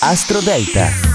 Astro Delta.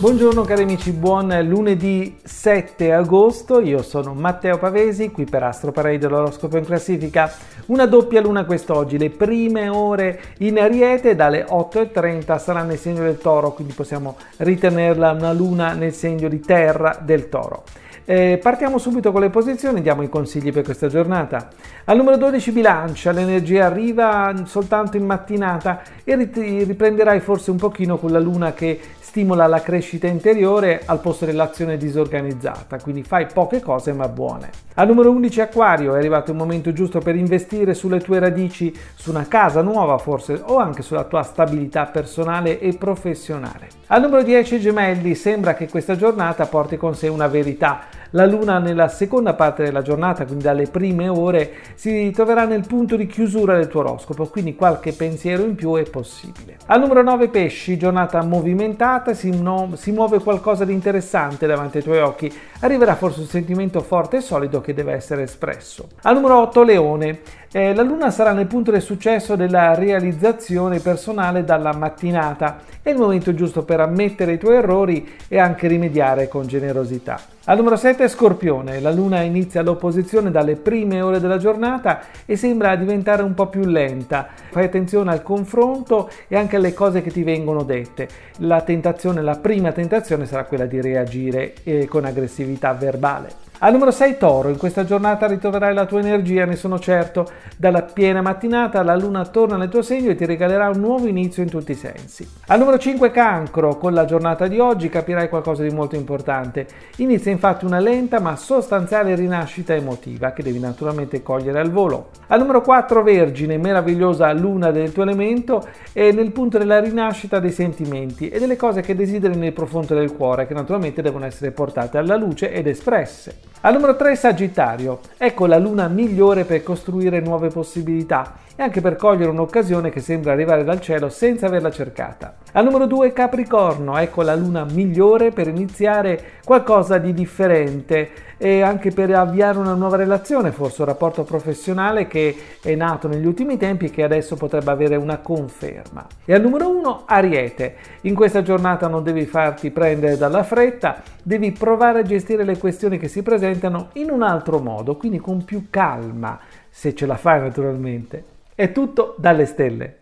Buongiorno cari amici, buon lunedì 7 agosto, io sono Matteo Pavesi, qui per Astro Parade dell'oroscopo in classifica. Una doppia luna quest'oggi, le prime ore in Ariete dalle 8.30 sarà nel segno del Toro, quindi possiamo ritenerla una luna nel segno di terra del Toro. Eh, partiamo subito con le posizioni, diamo i consigli per questa giornata. Al numero 12 bilancia, l'energia arriva soltanto in mattinata e riprenderai forse un pochino con la luna che stimola la crescita interiore al posto dell'azione disorganizzata, quindi fai poche cose ma buone. Al numero 11 Aquario è arrivato il momento giusto per investire sulle tue radici, su una casa nuova forse o anche sulla tua stabilità personale e professionale. Al numero 10 Gemelli sembra che questa giornata porti con sé una verità la Luna nella seconda parte della giornata, quindi dalle prime ore, si troverà nel punto di chiusura del tuo oroscopo, quindi qualche pensiero in più è possibile. Al numero 9 pesci, giornata movimentata, si, no, si muove qualcosa di interessante davanti ai tuoi occhi, arriverà forse un sentimento forte e solido che deve essere espresso. Al numero 8 leone, eh, la luna sarà nel punto del successo della realizzazione personale dalla mattinata. È il momento giusto per ammettere i tuoi errori e anche rimediare con generosità. Al numero 7 Scorpione, la luna inizia l'opposizione dalle prime ore della giornata e sembra diventare un po' più lenta. Fai attenzione al confronto e anche alle cose che ti vengono dette. La tentazione, la prima tentazione sarà quella di reagire eh, con aggressività verbale. Al numero 6 Toro, in questa giornata ritroverai la tua energia, ne sono certo. Dalla piena mattinata la luna torna nel tuo segno e ti regalerà un nuovo inizio in tutti i sensi. Al numero 5 Cancro, con la giornata di oggi capirai qualcosa di molto importante. Inizia infatti una lenta ma sostanziale rinascita emotiva che devi naturalmente cogliere al volo. Al numero 4 Vergine, meravigliosa luna del tuo elemento, è nel punto della rinascita dei sentimenti e delle cose che desideri nel profondo del cuore che naturalmente devono essere portate alla luce ed espresse. Al numero 3 Sagittario, ecco la luna migliore per costruire nuove possibilità e anche per cogliere un'occasione che sembra arrivare dal cielo senza averla cercata. Al numero 2 Capricorno, ecco la luna migliore per iniziare qualcosa di differente e anche per avviare una nuova relazione, forse un rapporto professionale che è nato negli ultimi tempi e che adesso potrebbe avere una conferma. E al numero 1 Ariete, in questa giornata non devi farti prendere dalla fretta, devi provare a gestire le questioni che si presentano in un altro modo, quindi con più calma, se ce la fai naturalmente. È tutto dalle stelle.